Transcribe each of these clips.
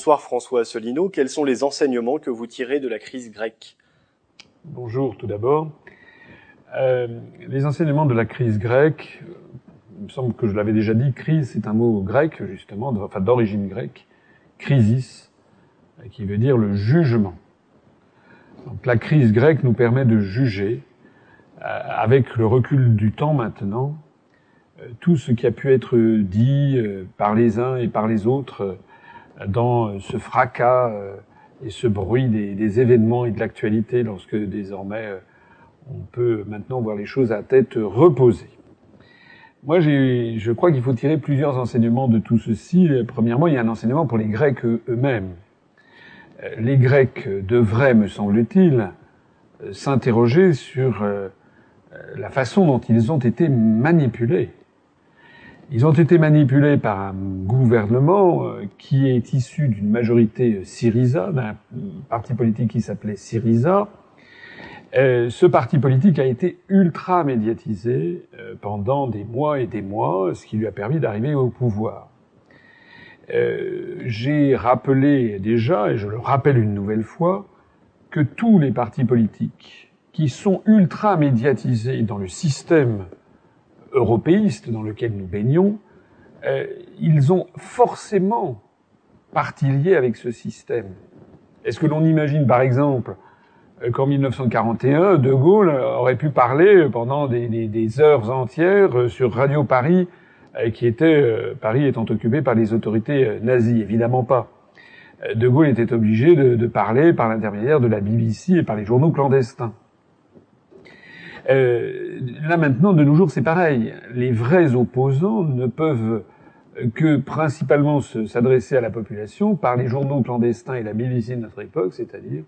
Bonsoir François Asselineau. Quels sont les enseignements que vous tirez de la crise grecque Bonjour tout d'abord. Euh, les enseignements de la crise grecque, il me semble que je l'avais déjà dit, crise c'est un mot grec justement, enfin d'origine grecque, crisis, qui veut dire le jugement. Donc la crise grecque nous permet de juger, euh, avec le recul du temps maintenant, euh, tout ce qui a pu être dit par les uns et par les autres dans ce fracas et ce bruit des, événements et de l'actualité lorsque désormais on peut maintenant voir les choses à tête reposée. Moi, je crois qu'il faut tirer plusieurs enseignements de tout ceci. Premièrement, il y a un enseignement pour les Grecs eux-mêmes. Les Grecs devraient, me semble-t-il, s'interroger sur la façon dont ils ont été manipulés ils ont été manipulés par un gouvernement euh, qui est issu d'une majorité Syriza, d'un parti politique qui s'appelait Syriza. Euh, ce parti politique a été ultra médiatisé euh, pendant des mois et des mois, ce qui lui a permis d'arriver au pouvoir. J'ai rappelé déjà, et je le rappelle une nouvelle fois, que tous les partis politiques qui sont ultra médiatisés dans le système européiste dans lequel nous baignons, euh, ils ont forcément partie liée avec ce système. Est-ce que l'on imagine, par exemple, euh, qu'en 1941, De Gaulle aurait pu parler pendant des, heures entières euh, sur Radio Paris, qui était Paris étant occupé par les autorités nazies? Évidemment pas. De Gaulle était obligé de parler par l'intermédiaire de la BBC et par les journaux clandestins. Euh, là maintenant, de nos jours, c'est pareil. Les vrais opposants ne peuvent que principalement s'adresser à la population par les journaux clandestins et la BBC de notre époque, c'est-à-dire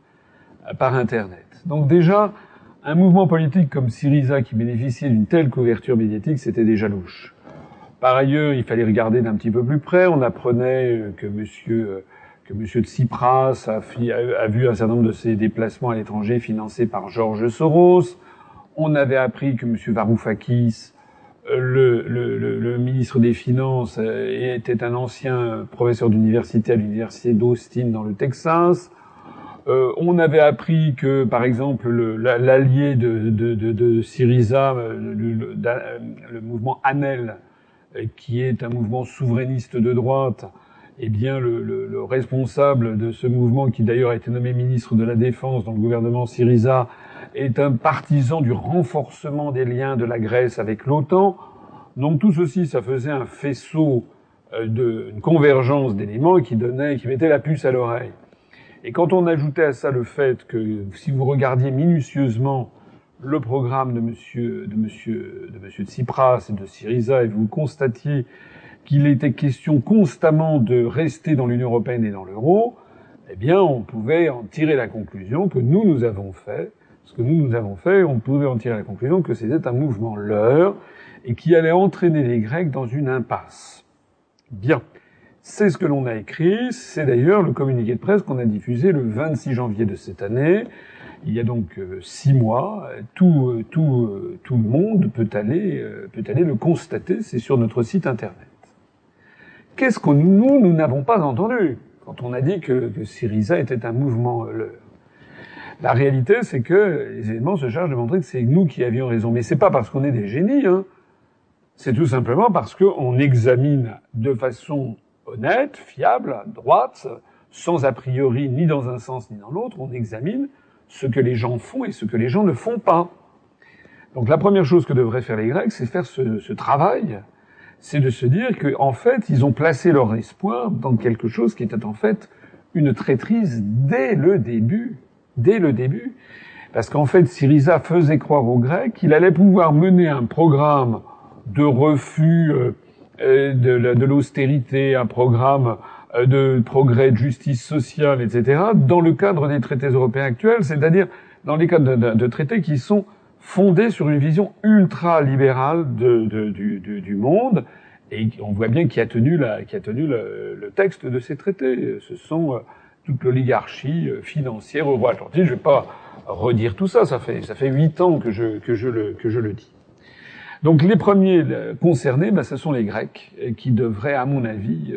euh, par Internet. Donc déjà, un mouvement politique comme Syriza qui bénéficiait d'une telle couverture médiatique, c'était déjà louche. Par ailleurs, il fallait regarder d'un petit peu plus près. On apprenait euh, que Monsieur que Monsieur Tsipras a, a, vu un certain nombre de ses déplacements à l'étranger financés par Georges Soros. On avait appris que M. Varoufakis, euh, le, le, le, ministre des Finances, euh, était un ancien professeur d'université à l'université d'Austin dans le Texas. Euh, on avait appris que, par exemple, l'allié de, de, Syriza, le, mouvement ANEL, qui est un mouvement souverainiste de droite, eh bien, le, responsable de ce mouvement, qui d'ailleurs a été nommé ministre de la Défense dans le gouvernement Syriza, est un partisan du renforcement des liens de la Grèce avec l'OTAN. Donc tout ceci, ça faisait un faisceau euh, de une convergence d'éléments qui donnait, qui mettait la puce à l'oreille. Et quand on ajoutait à ça le fait que si vous regardiez minutieusement le programme de monsieur, de monsieur, de monsieur Tsipras et de Syriza et vous constatiez qu'il était question constamment de rester dans l'Union européenne et dans l'euro, eh bien, on pouvait en tirer la conclusion que nous, nous avons fait, ce que nous, nous avons fait, on pouvait en tirer la conclusion que c'était un mouvement leur et qui allait entraîner les Grecs dans une impasse. Bien. C'est ce que l'on a écrit, c'est d'ailleurs le communiqué de presse qu'on a diffusé le 26 janvier de cette année. Il y a donc euh, six mois, tout, euh, tout, euh, tout le monde peut aller, peut aller le constater, c'est sur notre site internet. Qu'est-ce que nous, nous n'avons pas entendu quand on a dit que, que Syriza était un mouvement leur? La réalité, c'est que les éléments se chargent de montrer que c'est nous qui avions raison. Mais c'est pas parce qu'on est des génies, hein. C'est tout simplement parce qu'on examine de façon honnête, fiable, droite, sans a priori ni dans un sens ni dans l'autre, on examine ce que les gens font et ce que les gens ne font pas. Donc la première chose que devraient faire les Grecs, c'est faire ce, ce travail, c'est de se dire qu'en fait, ils ont placé leur espoir dans quelque chose qui était en fait une traîtrise dès le début dès le début, parce qu'en fait, Syriza faisait croire aux Grecs qu'il allait pouvoir mener un programme de refus euh, euh, de, l'austérité, un programme euh, de progrès, de justice sociale, etc., dans le cadre des traités européens actuels, c'est-à-dire dans les cadres de, traités qui sont fondés sur une vision ultra-libérale du, monde, et on voit bien qui a tenu, le, texte de ces traités. Ce sont toute l'oligarchie euh, financière au Atlantique. Je ne vais pas redire tout ça, ça fait ça fait huit ans que je que je le que je le dis. Donc les premiers concernés, ben, ce sont les Grecs qui devraient, à mon avis,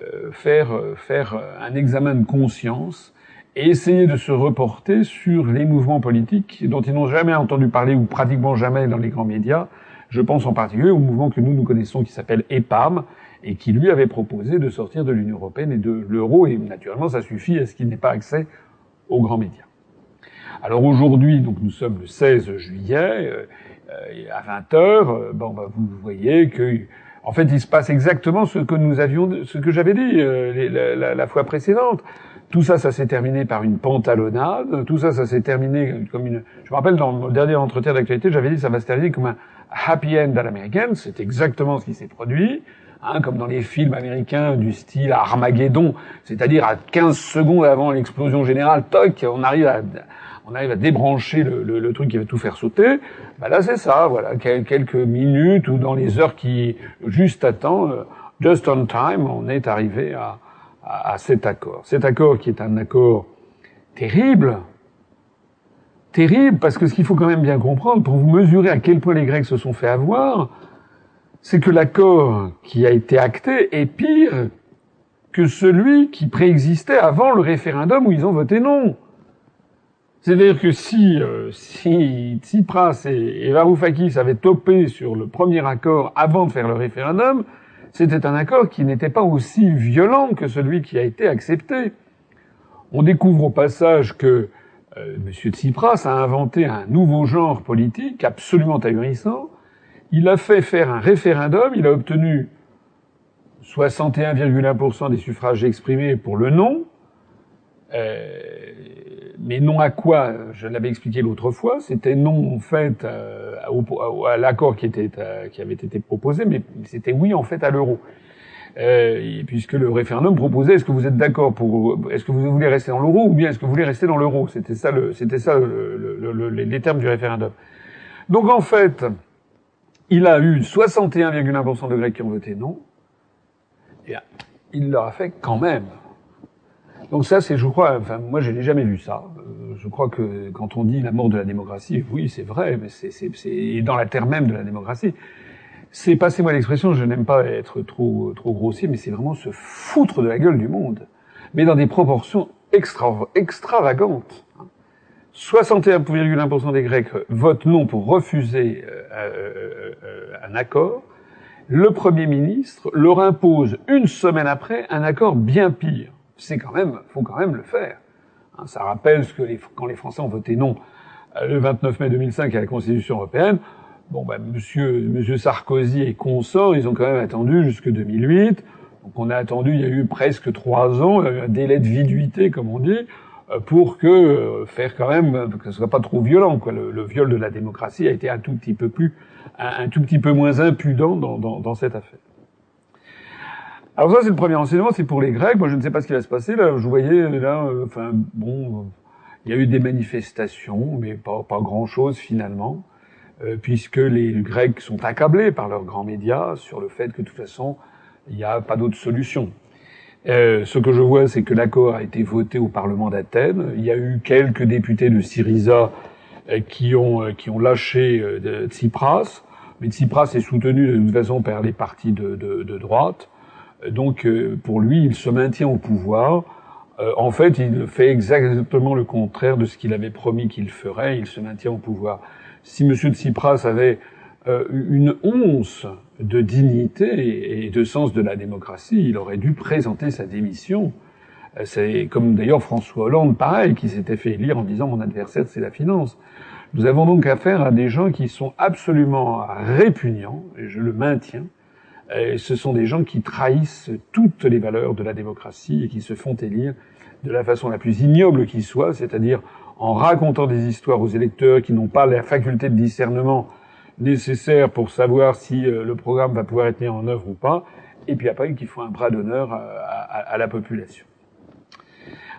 euh, faire, faire un examen de conscience et essayer de se reporter sur les mouvements politiques dont ils n'ont jamais entendu parler ou pratiquement jamais dans les grands médias. Je pense en particulier au mouvement que nous nous connaissons qui s'appelle EPAM et qui lui avait proposé de sortir de l'Union européenne et de l'euro et naturellement ça suffit à ce qu'il n'ait pas accès aux grands médias. Alors aujourd'hui, donc nous sommes le 16 juillet euh, à 20 h euh, bon, bah, vous voyez que en fait, il se passe exactement ce que nous avions, ce que j'avais dit euh, la, la, fois précédente. Tout ça, ça s'est terminé par une pantalonnade. Tout ça, ça s'est terminé comme une. Je me rappelle dans le dernier entretien d'actualité, j'avais dit ça va se terminer comme un happy end à l'américaine. C'est exactement ce qui s'est produit. Hein, comme dans les films américains du style Armageddon, c'est-à-dire à 15 secondes avant l'explosion générale, toc, on arrive à, on arrive à débrancher le, le, le truc qui va tout faire sauter. Bah là, c'est ça, voilà, quelques minutes ou dans les heures qui juste temps, euh, just on time, on est arrivé à, à, cet accord. Cet accord qui est un accord terrible, terrible, parce que ce qu'il faut quand même bien comprendre, pour vous mesurer à quel point les Grecs se sont fait avoir, c'est que l'accord qui a été acté est pire que celui qui préexistait avant le référendum où ils ont voté non. C'est-à-dire que si, euh, si Tsipras et, et Varoufakis avaient topé sur le premier accord avant de faire le référendum, c'était un accord qui n'était pas aussi violent que celui qui a été accepté. On découvre au passage que euh, M. Tsipras a inventé un nouveau genre politique absolument ahurissant. Il a fait faire un référendum, il a obtenu 61,1% des suffrages exprimés pour le non, euh, mais non à quoi Je l'avais expliqué l'autre fois. C'était non en fait euh, à, l'accord euh, qui avait été proposé, mais c'était oui en fait à l'euro. Puisque le référendum proposait est-ce que vous êtes d'accord pour est-ce que vous voulez rester dans l'euro ou bien est-ce que vous voulez rester dans l'euro? C'était ça c'était ça le, les termes du référendum. Donc en fait, il a eu 61,1% de Grecs qui ont voté non. Et il leur a fait quand même donc ça, c'est, je crois, enfin, moi, je n'ai jamais vu ça. Euh, je crois que quand on dit la mort de la démocratie, oui, c'est vrai, mais c'est, c'est, dans la terre même de la démocratie. C'est, passez-moi l'expression, je n'aime pas être trop, trop grossier, mais c'est vraiment se foutre de la gueule du monde. Mais dans des proportions extra, extravagantes. 61,1% des Grecs votent non pour refuser euh, euh, euh, un accord. Le Premier ministre leur impose une semaine après un accord bien pire c'est quand même, faut quand même le faire. Hein, ça rappelle ce que les, quand les Français ont voté non euh, le 29 mai 2005 à la Constitution européenne. Bon, ben, monsieur, monsieur Sarkozy et consorts, ils ont quand même attendu jusque 2008. Donc, on a attendu, il y a eu presque trois ans, un délai de viduité, comme on dit, pour que euh, faire quand même que ce soit pas trop violent. Quoi. Le, viol de la démocratie a été un tout petit peu plus, un, tout petit peu moins impudent dans, dans, dans cette affaire. Alors ça, c'est le premier enseignement, c'est pour les Grecs. Moi, je ne sais pas ce qui va se passer. Là, je voyais, là, euh, bon, il y a eu des manifestations, mais pas, pas grand-chose finalement, euh, puisque les Grecs sont accablés par leurs grands médias sur le fait que de toute façon, il n'y a pas d'autre solution. Euh, ce que je vois, c'est que l'accord a été voté au Parlement d'Athènes. Il y a eu quelques députés de Syriza euh, qui ont qui ont lâché Tsipras, mais Tsipras est soutenu de toute façon par les partis de, de, de droite. Donc euh, pour lui, il se maintient au pouvoir. Euh, en fait, il fait exactement le contraire de ce qu'il avait promis qu'il ferait. Il se maintient au pouvoir. Si M. Tsipras avait euh, une once de dignité et de sens de la démocratie, il aurait dû présenter sa démission. C'est comme d'ailleurs François Hollande, pareil, qui s'était fait élire en disant mon adversaire c'est la finance. Nous avons donc affaire à des gens qui sont absolument répugnants, et je le maintiens, ce sont des gens qui trahissent toutes les valeurs de la démocratie et qui se font élire de la façon la plus ignoble qui soit, c'est-à-dire en racontant des histoires aux électeurs qui n'ont pas la faculté de discernement nécessaire pour savoir si euh, le programme va pouvoir être mis en œuvre ou pas, et puis après qu'il faut un bras d'honneur à, la population.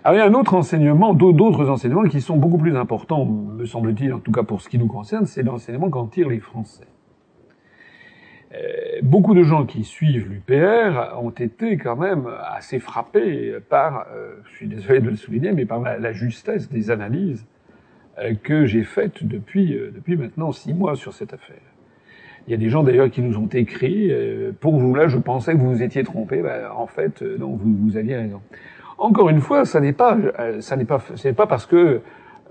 Alors il y a un autre enseignement, d'autres enseignements qui sont beaucoup plus importants, me semble-t-il, en tout cas pour ce qui nous concerne, c'est l'enseignement qu'en tirent les Français. Euh, beaucoup de gens qui suivent l'UPR ont été quand même assez frappés par, euh, je suis désolé de le souligner, mais par la, justesse des analyses euh, que j'ai faites depuis, depuis maintenant six mois sur cette affaire. Il y a des gens d'ailleurs qui nous ont écrit euh, pour vous là, je pensais que vous vous étiez trompé. Ben, en fait, euh, non, vous, vous, aviez raison. Encore une fois, ça n'est pas, euh, ça n'est pas, c'est pas parce que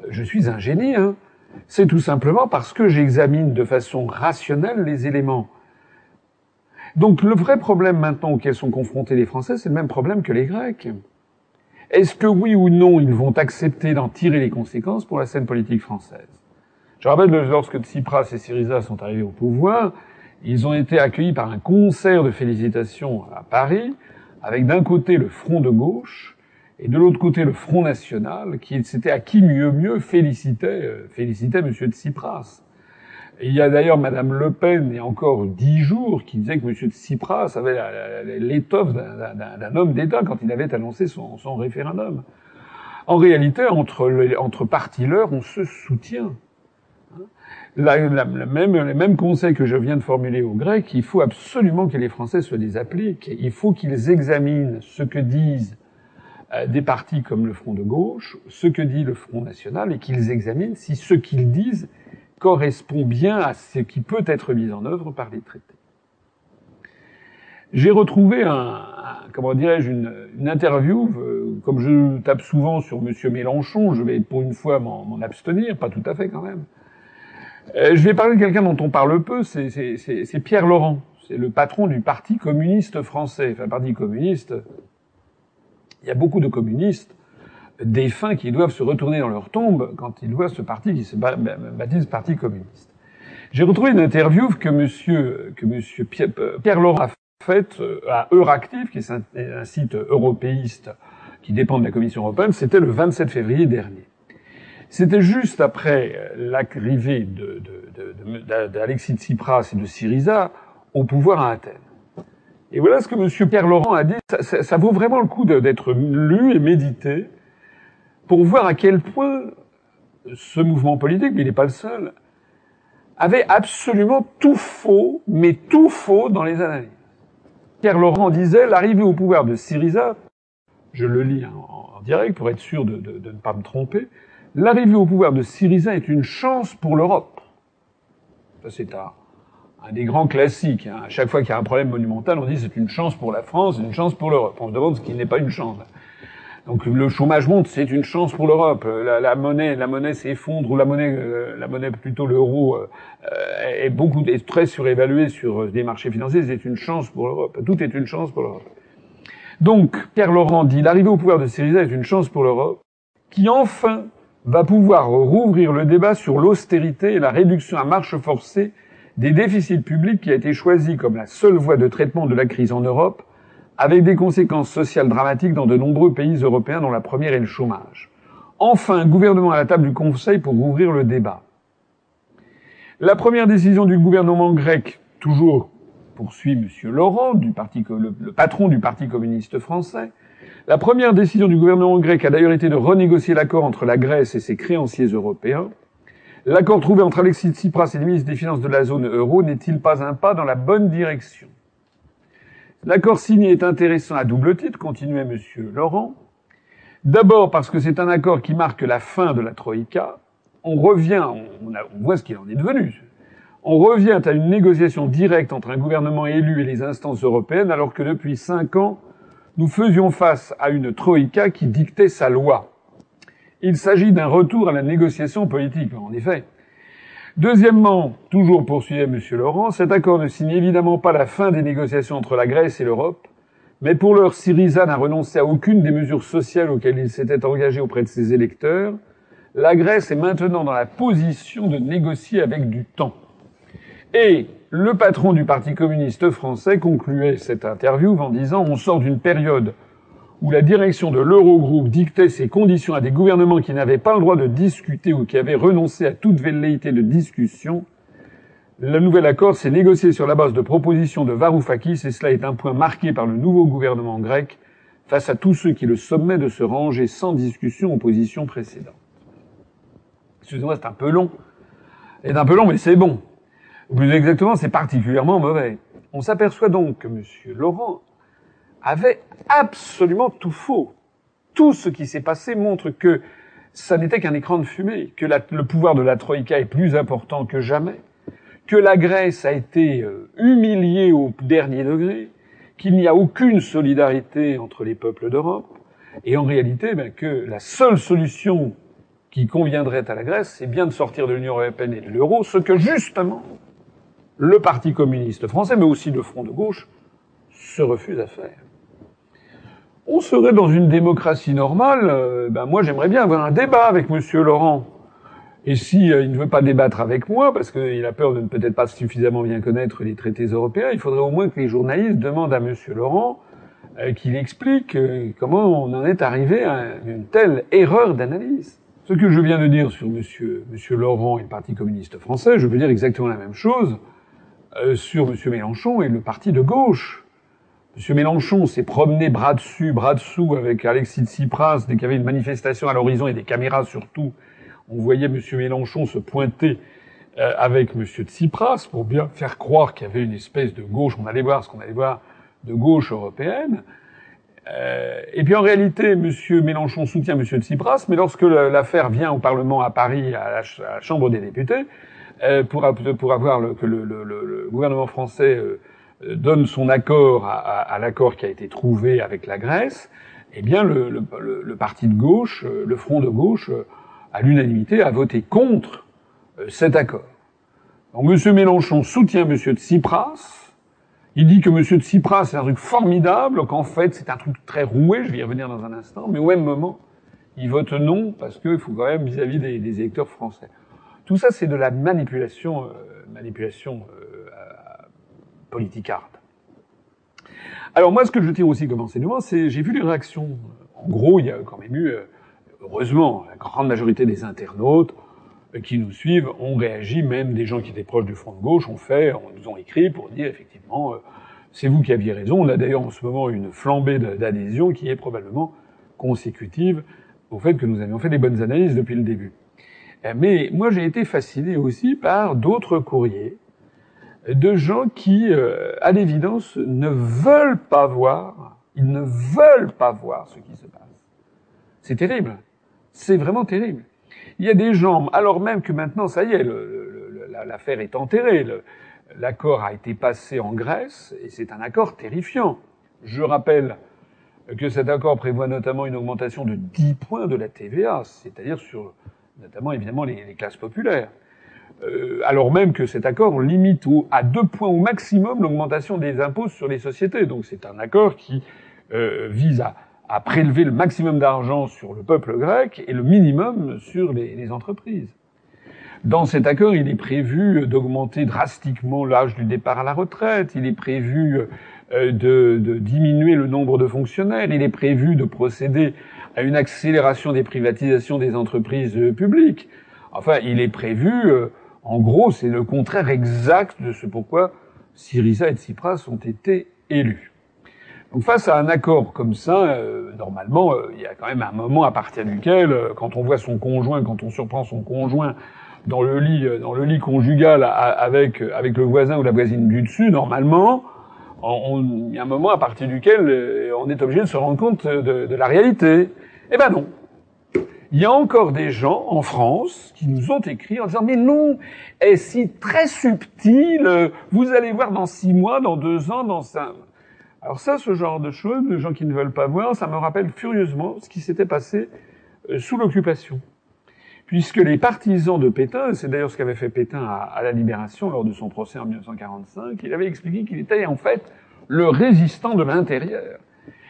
je suis un génie. Hein. C'est tout simplement parce que j'examine de façon rationnelle les éléments. Donc le vrai problème maintenant auquel sont confrontés les Français, c'est le même problème que les Grecs. Est-ce que oui ou non ils vont accepter d'en tirer les conséquences pour la scène politique française? Je rappelle que lorsque Tsipras et Syriza sont arrivés au pouvoir, ils ont été accueillis par un concert de félicitations à Paris, avec d'un côté le front de gauche et de l'autre côté le Front National, qui c'était à qui mieux mieux félicitait, euh, félicitait Monsieur Tsipras. Il y a d'ailleurs Madame Le Pen, il y a encore dix jours, qui disait que Monsieur Tsipras avait l'étoffe d'un homme d'État quand il avait annoncé son, référendum. En réalité, entre, partis leurs, on se soutient. La, même, les mêmes conseils que je viens de formuler aux Grecs, il faut absolument que les Français se les appliquent. Il faut qu'ils examinent ce que disent euh, des partis comme le Front de gauche, ce que dit le Front national, et qu'ils examinent si ce qu'ils disent correspond bien à ce qui peut être mis en œuvre par les traités. J'ai retrouvé un, comment dirais-je une, interview, euh, comme je tape souvent sur Monsieur Mélenchon, je vais pour une fois m'en abstenir, pas tout à fait quand même. Euh, je vais parler de quelqu'un dont on parle peu, c'est Pierre Laurent, c'est le patron du Parti communiste français, enfin Parti communiste, il y a beaucoup de communistes défunts qui doivent se retourner dans leur tombe quand ils voient ce parti qui se baptise Parti communiste. J'ai retrouvé une interview que monsieur, que monsieur Pierre, Laurent a faite euh, à Euractiv, qui est un, site européiste qui dépend de la Commission européenne, c'était le 27 février dernier. C'était juste après euh, l'arrivée d'Alexis Tsipras et de Syriza au pouvoir à Athènes. Et voilà ce que M. Pierre Laurent a dit. Ça, vaut vraiment le coup d'être lu et médité pour voir à quel point ce mouvement politique, mais il n'est pas le seul, avait absolument tout faux, mais tout faux dans les analyses. Pierre Laurent disait l'arrivée au pouvoir de Syriza, je le lis en, direct pour être sûr de, ne pas me tromper, l'arrivée au pouvoir de Syriza est une chance pour l'Europe. Ça c'est un des grands classiques. Hein. À chaque fois qu'il y a un problème monumental, on dit c'est une chance pour la France, une chance pour l'Europe. On se demande ce qui n'est pas une chance. Donc le chômage monte, c'est une chance pour l'Europe. La, la, monnaie, la monnaie s'effondre ou la monnaie, euh, la monnaie plutôt l'euro euh, est beaucoup est très surévaluée sur des marchés financiers. C'est une chance pour l'Europe. Tout est une chance pour l'Europe. Donc Pierre Laurent dit l'arrivée au pouvoir de Syriza est une chance pour l'Europe, qui enfin va pouvoir rouvrir le débat sur l'austérité et la réduction à marche forcée des déficits publics qui a été choisi comme la seule voie de traitement de la crise en Europe, avec des conséquences sociales dramatiques dans de nombreux pays européens dont la première est le chômage. Enfin, gouvernement à la table du Conseil pour ouvrir le débat. La première décision du gouvernement grec, toujours poursuit M. Laurent, du parti, le, le patron du Parti communiste français, la première décision du gouvernement grec a d'ailleurs été de renégocier l'accord entre la Grèce et ses créanciers européens, L'accord trouvé entre Alexis Tsipras et les ministres des Finances de la zone euro n'est-il pas un pas dans la bonne direction? L'accord signé est intéressant à double titre, continuait M. Laurent. D'abord parce que c'est un accord qui marque la fin de la Troïka. On revient, on, on voit ce qu'il en est devenu. On revient à une négociation directe entre un gouvernement élu et les instances européennes, alors que depuis cinq ans, nous faisions face à une Troïka qui dictait sa loi. Il s'agit d'un retour à la négociation politique, en effet. Deuxièmement, toujours poursuivait M. Laurent, cet accord ne signe évidemment pas la fin des négociations entre la Grèce et l'Europe, mais pour l'heure, Syriza n'a renoncé à aucune des mesures sociales auxquelles il s'était engagé auprès de ses électeurs. La Grèce est maintenant dans la position de négocier avec du temps. Et le patron du Parti communiste français concluait cette interview en disant on sort d'une période où la direction de l'Eurogroupe dictait ses conditions à des gouvernements qui n'avaient pas le droit de discuter ou qui avaient renoncé à toute velléité de discussion, le nouvel accord s'est négocié sur la base de propositions de Varoufakis et cela est un point marqué par le nouveau gouvernement grec face à tous ceux qui le sommaient de se ranger sans discussion aux positions précédentes. Excusez-moi, c'est un peu long. C'est un peu long, mais c'est bon. Plus exactement, c'est particulièrement mauvais. On s'aperçoit donc que M. Laurent avait absolument tout faux. Tout ce qui s'est passé montre que ça n'était qu'un écran de fumée, que le pouvoir de la Troïka est plus important que jamais, que la Grèce a été euh, humiliée au dernier degré, qu'il n'y a aucune solidarité entre les peuples d'Europe, et en réalité ben, que la seule solution qui conviendrait à la Grèce, c'est bien de sortir de l'Union européenne et de l'euro, ce que justement le Parti communiste français, mais aussi le Front de gauche, se refuse à faire. On serait dans une démocratie normale, euh, ben moi j'aimerais bien avoir un débat avec Monsieur Laurent. Et si euh, il ne veut pas débattre avec moi, parce qu'il a peur de ne peut-être pas suffisamment bien connaître les traités européens, il faudrait au moins que les journalistes demandent à Monsieur Laurent euh, qu'il explique comment on en est arrivé à une telle erreur d'analyse. Ce que je viens de dire sur Monsieur, Monsieur Laurent et le Parti communiste français, je veux dire exactement la même chose sur Monsieur Mélenchon et le Parti de gauche. M. Mélenchon s'est promené bras dessus, bras dessous avec Alexis Tsipras dès qu'il y avait une manifestation à l'horizon et des caméras surtout. On voyait M. Mélenchon se pointer euh, avec M. Tsipras pour bien faire croire qu'il y avait une espèce de gauche, on allait voir ce qu'on allait voir, de gauche européenne. Euh, et puis en réalité, M. Mélenchon soutient M. Tsipras, mais lorsque l'affaire vient au Parlement à Paris, à la, Chambre des députés, euh, pour, pour, avoir le, que le, gouvernement français donne son accord à, à, l'accord qui a été trouvé avec la Grèce, eh bien le, le, le, parti de gauche, euh, le front de gauche, euh, à l'unanimité, a voté contre cet accord. Donc M. Mélenchon soutient M. Tsipras. Il dit que M. Tsipras c'est un truc formidable, qu'en fait c'est un truc très roué, je vais y revenir dans un instant, mais au même moment, il vote non parce qu'il faut quand même vis-à-vis des, des, électeurs français. Tout ça, c'est de la manipulation, euh, manipulation Alors moi, ce que je tire aussi comme enseignement, c'est j'ai vu les réactions. En gros, il y a quand même eu, euh, heureusement, la grande majorité des internautes euh, qui nous suivent ont réagi, même des gens qui étaient proches du front de gauche ont fait, on nous ont écrit pour dire effectivement, euh, c'est vous qui aviez raison. On a d'ailleurs en ce moment une flambée d'adhésion qui est probablement consécutive au fait que nous avions fait des bonnes analyses depuis le début. Mais moi, j'ai été fasciné aussi par d'autres courriers de gens qui, euh, à l'évidence, ne veulent pas voir, ils ne veulent pas voir ce qui se passe. C'est terrible. C'est vraiment terrible. Il y a des gens, alors même que maintenant, ça y est, l'affaire est enterrée, l'accord a été passé en Grèce, et c'est un accord terrifiant. Je rappelle que cet accord prévoit notamment une augmentation de 10 points de la TVA, c'est-à-dire sur notamment évidemment les classes populaires. Euh, alors même que cet accord limite à deux points au maximum l'augmentation des impôts sur les sociétés. Donc c'est un accord qui euh, vise à, à, prélever le maximum d'argent sur le peuple grec et le minimum sur les, les entreprises. Dans cet accord, il est prévu d'augmenter drastiquement l'âge du départ à la retraite, il est prévu euh, de, de, diminuer le nombre de fonctionnaires, il est prévu de procéder à une accélération des privatisations des entreprises publiques. Enfin, il est prévu en gros, c'est le contraire exact de ce pourquoi Syriza et Tsipras ont été élus. Donc face à un accord comme ça, euh, normalement, euh, il y a quand même un moment à partir duquel, euh, quand on voit son conjoint, quand on surprend son conjoint dans le lit, dans le lit conjugal avec avec le voisin ou la voisine du dessus, normalement, il y a un moment à partir duquel on est obligé de se rendre compte de, de la réalité. Eh ben non, il y a encore des gens en France qui nous ont écrit en disant mais non, est si très subtil, vous allez voir dans six mois, dans deux ans, dans cinq. Alors ça, ce genre de choses, de gens qui ne veulent pas voir, ça me rappelle furieusement ce qui s'était passé euh, sous l'occupation. Puisque les partisans de Pétain, c'est d'ailleurs ce qu'avait fait Pétain à, la Libération lors de son procès en 1945, il avait expliqué qu'il était en fait le résistant de l'intérieur.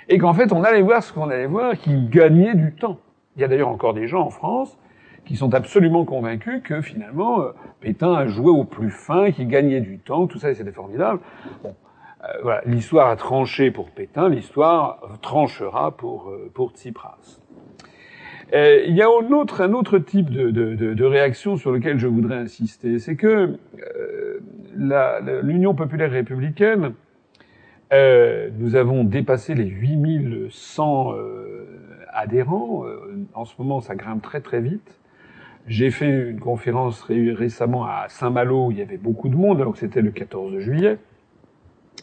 Et qu'en fait, on allait voir ce qu'on allait voir, qu'il gagnait du temps. Il y a d'ailleurs encore des gens en France qui sont absolument convaincus que finalement euh, Pétain a joué au plus fin, qu'il gagnait du temps, tout ça, c'était formidable. Bon, euh, voilà, l'histoire a tranché pour Pétain, l'histoire tranchera pour euh, pour Tsipras. il y a un autre, un autre type de, de, réaction sur lequel je voudrais insister, c'est que l'Union populaire républicaine, nous avons dépassé les 8100 adhérents. Euh, en ce moment, ça grimpe très très vite. J'ai fait une conférence récemment à Saint-Malo où il y avait beaucoup de monde, alors que c'était le 14 juillet,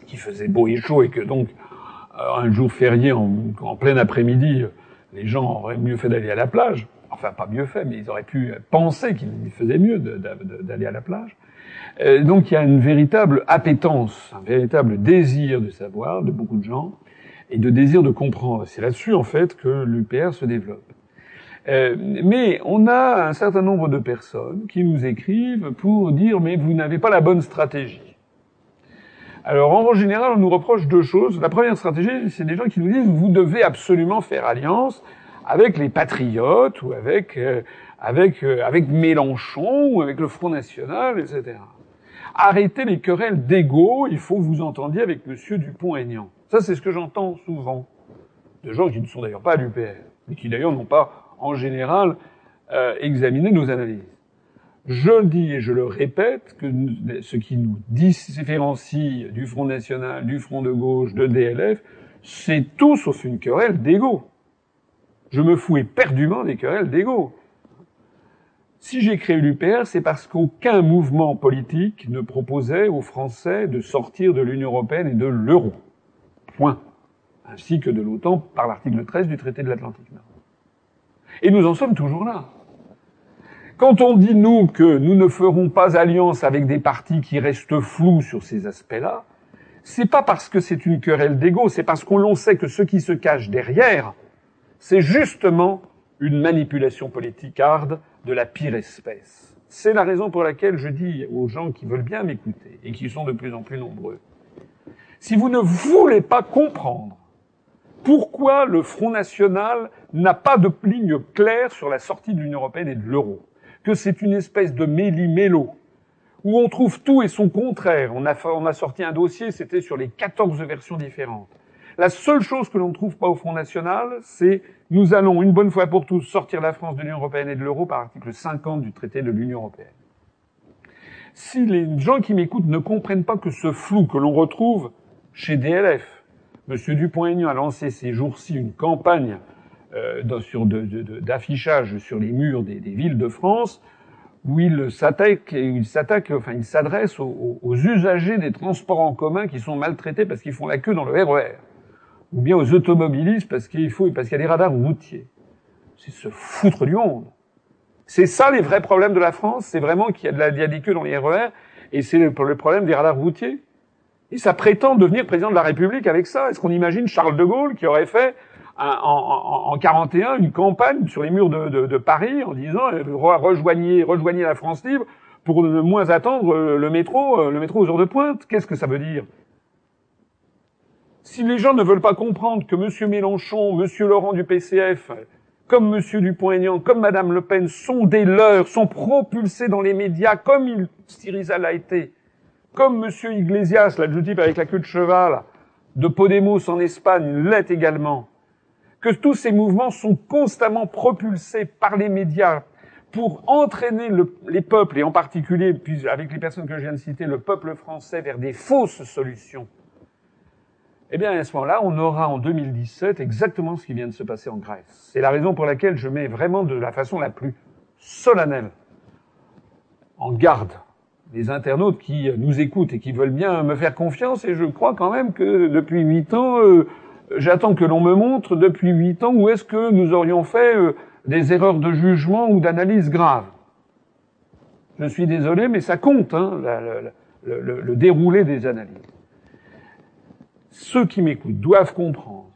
qui faisait beau et chaud et que donc euh, un jour férié en, plein après-midi, les gens auraient mieux fait d'aller à la plage. Enfin, pas mieux fait, mais ils auraient pu penser qu'il faisait mieux d'aller à la plage. Euh, donc il y a une véritable appétence, un véritable désir de savoir de beaucoup de gens et de désir de comprendre. C'est là-dessus en fait que l'UPR se développe. Euh, mais on a un certain nombre de personnes qui nous écrivent pour dire mais vous n'avez pas la bonne stratégie. Alors en général, on nous reproche deux choses. La première stratégie, c'est des gens qui nous disent vous devez absolument faire alliance avec les patriotes ou avec euh, avec euh, avec Mélenchon ou avec le Front National, etc. Arrêtez les querelles d'ego. Il faut vous entendiez avec Monsieur Dupont-Aignan. Ça, c'est ce que j'entends souvent de gens qui ne sont d'ailleurs pas à l'UPR, mais qui d'ailleurs n'ont pas en général euh, examiné nos analyses. Je dis et je le répète que ce qui nous différencie du Front National, du Front de gauche, de DLF, c'est tout sauf une querelle d'ego. Je me fous éperdument des querelles d'ego. Si j'ai créé l'UPR, c'est parce qu'aucun mouvement politique ne proposait aux Français de sortir de l'Union européenne et de l'euro. Point. Ainsi que de l'OTAN par l'article 13 du traité de l'Atlantique Nord. Et nous en sommes toujours là. Quand on dit, nous, que nous ne ferons pas alliance avec des partis qui restent flous sur ces aspects-là, c'est pas parce que c'est une querelle d'ego, c'est parce qu'on sait que ce qui se cache derrière, c'est justement une manipulation politique hard de la pire espèce. C'est la raison pour laquelle je dis aux gens qui veulent bien m'écouter, et qui sont de plus en plus nombreux, si vous ne voulez pas comprendre pourquoi le Front National n'a pas de ligne claire sur la sortie de l'Union européenne et de l'euro, que c'est une espèce de méli-mélo, où on trouve tout et son contraire. On a, sorti un dossier, c'était sur les 14 versions différentes. La seule chose que l'on ne trouve pas au Front National, c'est nous allons une bonne fois pour tous sortir la France de l'Union européenne et de l'euro par article 50 du traité de l'Union européenne. Si les gens qui m'écoutent ne comprennent pas que ce flou que l'on retrouve chez DLF, Monsieur Dupont-Aignan a lancé ces jours-ci une campagne euh, d'affichage sur les murs des, villes de France où il s'attaque, il enfin, il s'adresse aux, usagers des transports en commun qui sont maltraités parce qu'ils font la queue dans le RER, ou bien aux automobilistes parce qu'il faut, parce qu'il y a des radars routiers. C'est se foutre du monde. C'est ça les vrais problèmes de la France? C'est vraiment qu'il y a, de la, dans les RER et c'est le, le problème des radars routiers? Et ça prétend devenir président de la République avec ça. Est-ce qu'on imagine Charles de Gaulle qui aurait fait en, en, 41 une campagne sur les murs de, Paris en disant euh, rejoignez, rejoignez la France libre pour ne moins attendre euh, le métro, euh, le métro aux heures de pointe? Qu'est-ce que ça veut dire? Si les gens ne veulent pas comprendre que M. Mélenchon, M. Laurent du PCF, comme M. Dupont-Aignan, comme Mme Le Pen sont des leurs, sont propulsés dans les médias comme il, Syriza l'a été, comme M. Iglesias, type avec la queue de cheval, de Podemos en Espagne, l'est également, que tous ces mouvements sont constamment propulsés par les médias pour entraîner les peuples, et en particulier, puis avec les personnes que je viens de citer, le peuple français vers des fausses solutions, eh bien, à ce moment-là, on aura en 2017 exactement ce qui vient de se passer en Grèce. C'est la raison pour laquelle je mets vraiment de la façon la plus solennelle en garde les internautes qui nous écoutent et qui veulent bien me faire confiance, et je crois quand même que depuis huit ans, euh, J'attends que l'on me montre depuis huit ans où est-ce que nous aurions fait euh, des erreurs de jugement ou d'analyse graves. Je suis désolé, mais ça compte, hein, le, le déroulé des analyses. Ceux qui m'écoutent doivent comprendre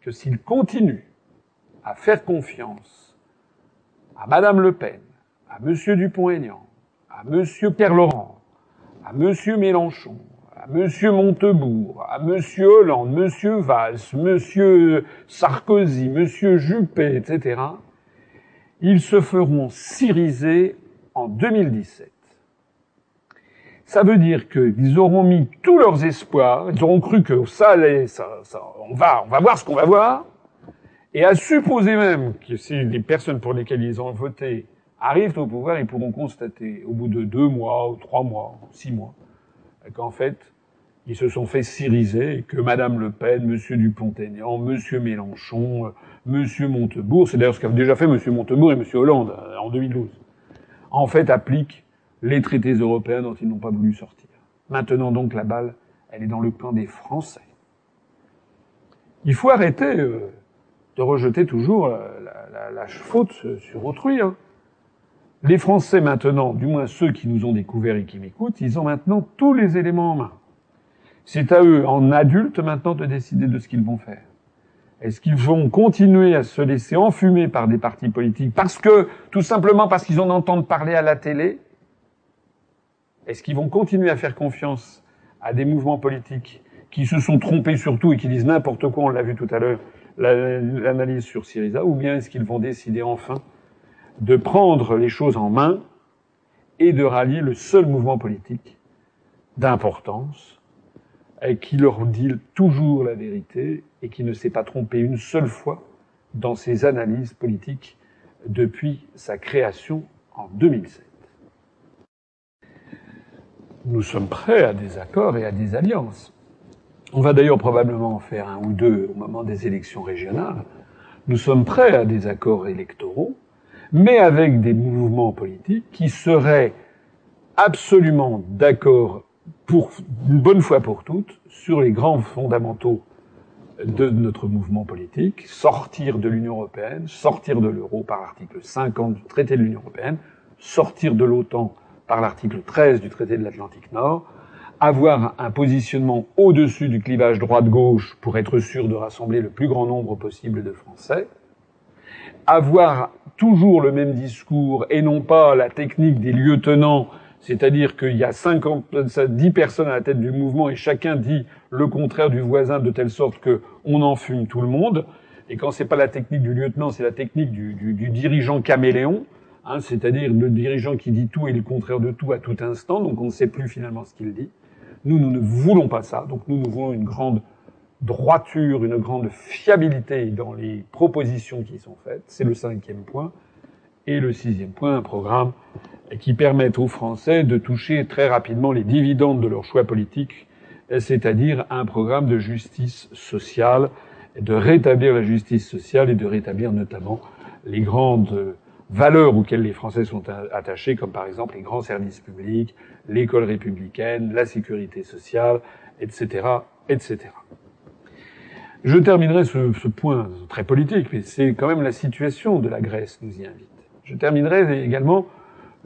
que s'ils continuent à faire confiance à Madame Le Pen, à Monsieur Dupont-Aignan, à Monsieur Pierre Laurent, à Monsieur Mélenchon, à Monsieur Montebourg, à Monsieur Hollande, Monsieur Valls, Monsieur Sarkozy, Monsieur Juppé, etc., ils se feront syriser en 2017. Ça veut dire qu'ils auront mis tous leurs espoirs, ils auront cru que ça allait, ça, ça, on va, on va voir ce qu'on va voir, et à supposer même que si les personnes pour lesquelles ils ont voté arrivent au pouvoir, ils pourront constater au bout de deux mois, trois mois, six mois, qu'en fait, ils se sont fait syriser et que Madame Le Pen, Monsieur Dupont-Aignan, Monsieur Mélenchon, Monsieur Montebourg, c'est d'ailleurs ce qu'avait déjà fait Monsieur Montebourg et Monsieur Hollande euh, en 2012, en fait appliquent les traités européens dont ils n'ont pas voulu sortir. Maintenant donc la balle, elle est dans le camp des Français. Il faut arrêter euh, de rejeter toujours la, la, la faute sur autrui. Hein. Les Français maintenant, du moins ceux qui nous ont découverts et qui m'écoutent, ils ont maintenant tous les éléments en main. C'est à eux, en adultes maintenant, de décider de ce qu'ils vont faire. Est-ce qu'ils vont continuer à se laisser enfumer par des partis politiques parce que, tout simplement parce qu'ils en entendent parler à la télé? Est-ce qu'ils vont continuer à faire confiance à des mouvements politiques qui se sont trompés sur tout et qui disent n'importe quoi, on l'a vu tout à l'heure, l'analyse sur Syriza, ou bien est-ce qu'ils vont décider enfin de prendre les choses en main et de rallier le seul mouvement politique d'importance qui leur dit toujours la vérité et qui ne s'est pas trompé une seule fois dans ses analyses politiques depuis sa création en 2007. Nous sommes prêts à des accords et à des alliances. On va d'ailleurs probablement en faire un ou deux au moment des élections régionales. Nous sommes prêts à des accords électoraux, mais avec des mouvements politiques qui seraient absolument d'accord pour une bonne fois pour toutes sur les grands fondamentaux de notre mouvement politique, sortir de l'Union européenne, sortir de l'euro par l'article 50 du traité de l'Union européenne, sortir de l'OTAN par l'article 13 du traité de l'Atlantique Nord, avoir un positionnement au-dessus du clivage droite-gauche pour être sûr de rassembler le plus grand nombre possible de Français, avoir toujours le même discours et non pas la technique des lieutenants c'est-à-dire qu'il y a 50, 10 personnes à la tête du mouvement et chacun dit le contraire du voisin de telle sorte que on enfume tout le monde. Et quand c'est pas la technique du lieutenant, c'est la technique du, dirigeant caméléon, hein, c'est-à-dire le dirigeant qui dit tout et le contraire de tout à tout instant, donc on ne sait plus finalement ce qu'il dit. Nous, nous ne voulons pas ça. Donc nous, nous voulons une grande droiture, une grande fiabilité dans les propositions qui sont faites. C'est le cinquième point. Et le sixième point, un programme qui permette aux Français de toucher très rapidement les dividendes de leur choix politique, c'est-à-dire un programme de justice sociale, de rétablir la justice sociale et de rétablir notamment les grandes valeurs auxquelles les Français sont attachés, comme par exemple les grands services publics, l'école républicaine, la sécurité sociale, etc., etc. Je terminerai ce, ce point très politique, mais c'est quand même la situation de la Grèce nous y invite. Je terminerai également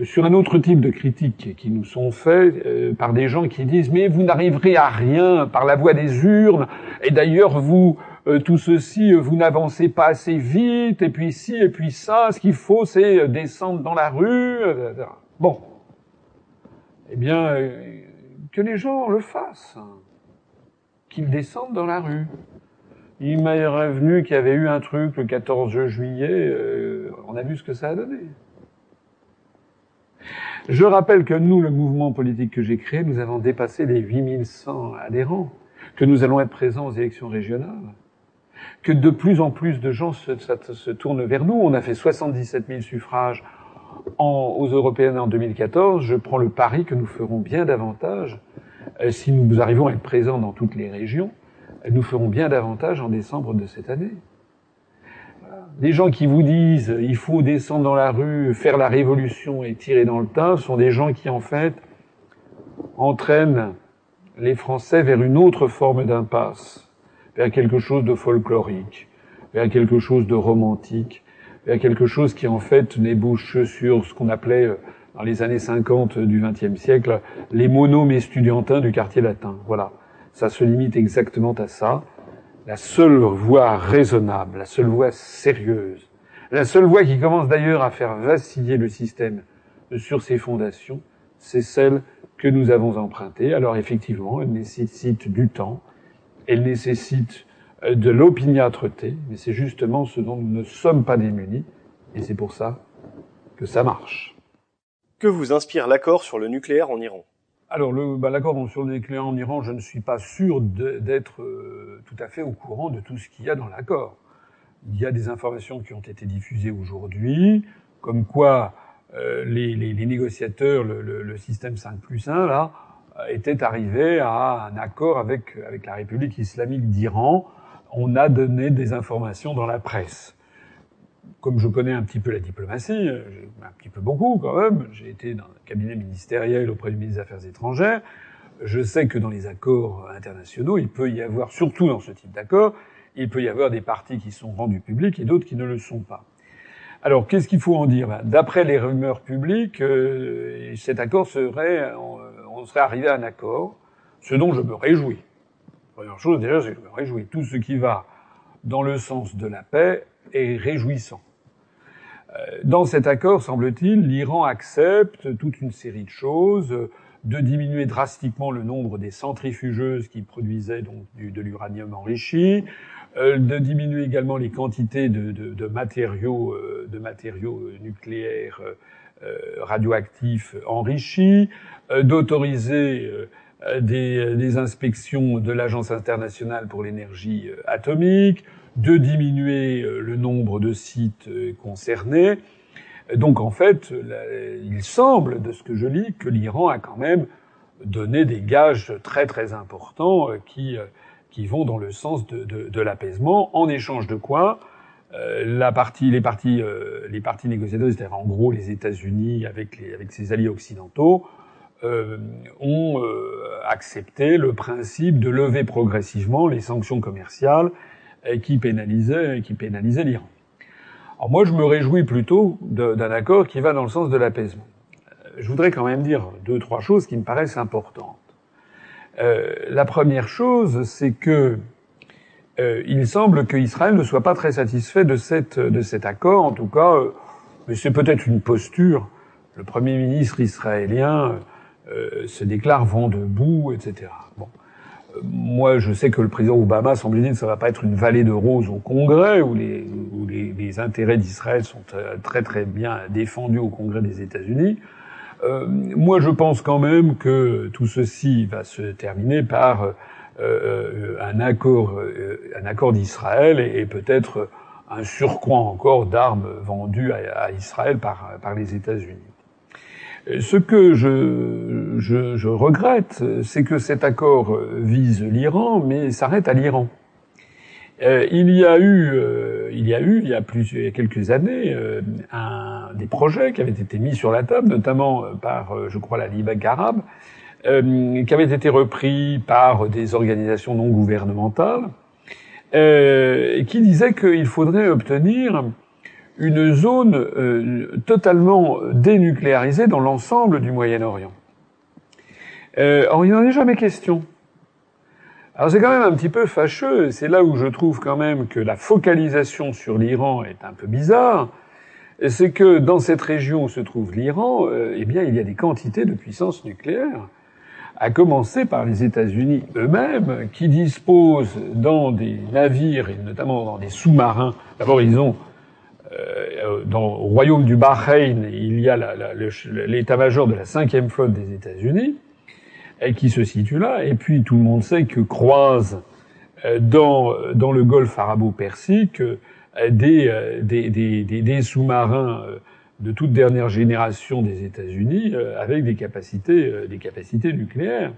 sur un autre type de critiques qui nous sont faites euh, par des gens qui disent mais vous n'arriverez à rien par la voie des urnes et d'ailleurs vous euh, tout ceci euh, vous n'avancez pas assez vite et puis ci et puis ça ce qu'il faut c'est descendre dans la rue bon. Eh bien que les gens le fassent qu'ils descendent dans la rue il m'est revenu qu'il y avait eu un truc le 14 juillet on a vu ce que ça a donné je rappelle que nous, le mouvement politique que j'ai créé, nous avons dépassé les 8100 adhérents, que nous allons être présents aux élections régionales, que de plus en plus de gens se, se, tournent vers nous. On a fait 77 000 suffrages en, aux européennes en 2014. Je prends le pari que nous ferons bien davantage euh, si nous arrivons à être présents dans toutes les régions. Nous ferons bien davantage en décembre de cette année. Les gens qui vous disent il faut descendre dans la rue, faire la révolution et tirer dans le tas sont des gens qui en fait entraînent les Français vers une autre forme d'impasse, vers quelque chose de folklorique, vers quelque chose de romantique, vers quelque chose qui en fait n'ébouche sur ce qu'on appelait euh, dans les années 50 du XXe siècle les monomes estudiantins du quartier latin. Voilà, ça se limite exactement à ça la seule voie raisonnable, la seule voie sérieuse, la seule voie qui commence d'ailleurs à faire vaciller le système sur ses fondations, c'est celle que nous avons empruntée. Alors effectivement, elle nécessite du temps, elle nécessite euh, de l'opiniâtreté, mais c'est justement ce dont nous ne sommes pas démunis, et c'est pour ça que ça marche. Que vous inspire l'accord sur le nucléaire en Iran? Alors, le, bah, l'accord sur le nucléaire en Iran, je ne suis pas sûr d'être euh, tout à fait au courant de tout ce qu'il y a dans l'accord. Il y a des informations qui ont été diffusées aujourd'hui, comme quoi euh, les, les, les, négociateurs, le, le, le, système 5 plus 1, là, euh, étaient arrivés à un accord avec, avec la République islamique d'Iran. On a donné des informations dans la presse comme je connais un petit peu la diplomatie, euh, un petit peu beaucoup quand même, j'ai été dans un cabinet ministériel auprès du ministre des Affaires étrangères, je sais que dans les accords internationaux, il peut y avoir, surtout dans ce type d'accord, il peut y avoir des parties qui sont rendues publiques et d'autres qui ne le sont pas. Alors, qu'est-ce qu'il faut en dire? Ben, D'après les rumeurs publiques, euh, cet accord serait, on, serait arrivé à un accord, ce dont je me réjouis. Première chose, déjà, je me réjouis. Tout ce qui va dans le sens de la paix est réjouissant. Euh, dans cet accord, semble-t-il, l'Iran accepte toute une série de choses, de diminuer drastiquement le nombre des centrifugeuses qui produisaient donc de l'uranium enrichi, euh, de diminuer également les quantités de, de, de matériaux, euh, de matériaux nucléaires euh, radioactifs enrichis, d'autoriser des, des, inspections de l'Agence internationale pour l'énergie atomique, de diminuer le nombre de sites concernés. Donc en fait, il semble, de ce que je lis, que l'Iran a quand même donné des gages très très importants qui qui vont dans le sens de, de, de l'apaisement, en échange de quoi euh, la partie, les parties, euh, les parties négociatrices, c'est-à-dire en gros les États-Unis avec les, avec ses alliés occidentaux, euh, ont euh, accepté le principe de lever progressivement les sanctions commerciales euh, qui pénalisaient, qui pénalisaient l'Iran. Alors moi, je me réjouis plutôt d'un accord qui va dans le sens de l'apaisement. Je voudrais quand même dire deux, trois choses qui me paraissent importantes. Euh, la première chose, c'est que euh, il semble qu'Israël ne soit pas très satisfait de, cette, de cet accord, en tout cas, euh, mais c'est peut-être une posture. Le Premier ministre israélien se déclare vent debout, etc. Bon. Moi, je sais que le président Obama semble dire que ça va pas être une vallée de roses au Congrès, où les, intérêts d'Israël sont très très bien défendus au Congrès des États-Unis. Euh, moi, je pense quand même que tout ceci va se terminer par euh, euh, un accord, d'Israël et, peut-être un surcroît encore d'armes vendues à, Israël par, par les États-Unis. Ce que je, regrette, c'est que cet accord vise l'Iran, mais s'arrête à l'Iran. Euh, il y a eu, euh, il y a eu, il y a il y a quelques années, euh, un, des projets qui avaient été mis sur la table, notamment par, je crois, la Ligue arabe, qui avaient été repris par des organisations non gouvernementales, qui disaient qu'il faudrait obtenir une zone totalement dénucléarisée dans l'ensemble du Moyen-Orient. or, il n'en est jamais question. Alors c'est quand même un petit peu fâcheux, c'est là où je trouve quand même que la focalisation sur l'Iran est un peu bizarre, c'est que dans cette région où se trouve l'Iran, euh, eh bien il y a des quantités de puissance nucléaire, à commencer par les États-Unis eux-mêmes, qui disposent dans des navires et notamment dans des sous-marins. D'abord, ils ont euh, dans le royaume du Bahreïn, il y a l'état-major de la cinquième flotte des États-Unis qui se situe là. Et puis tout le monde sait que croise euh, dans, dans le golfe arabo-persique euh, des, euh, des, des, des sous-marins de toute dernière génération des États-Unis avec des capacités, des capacités nucléaires.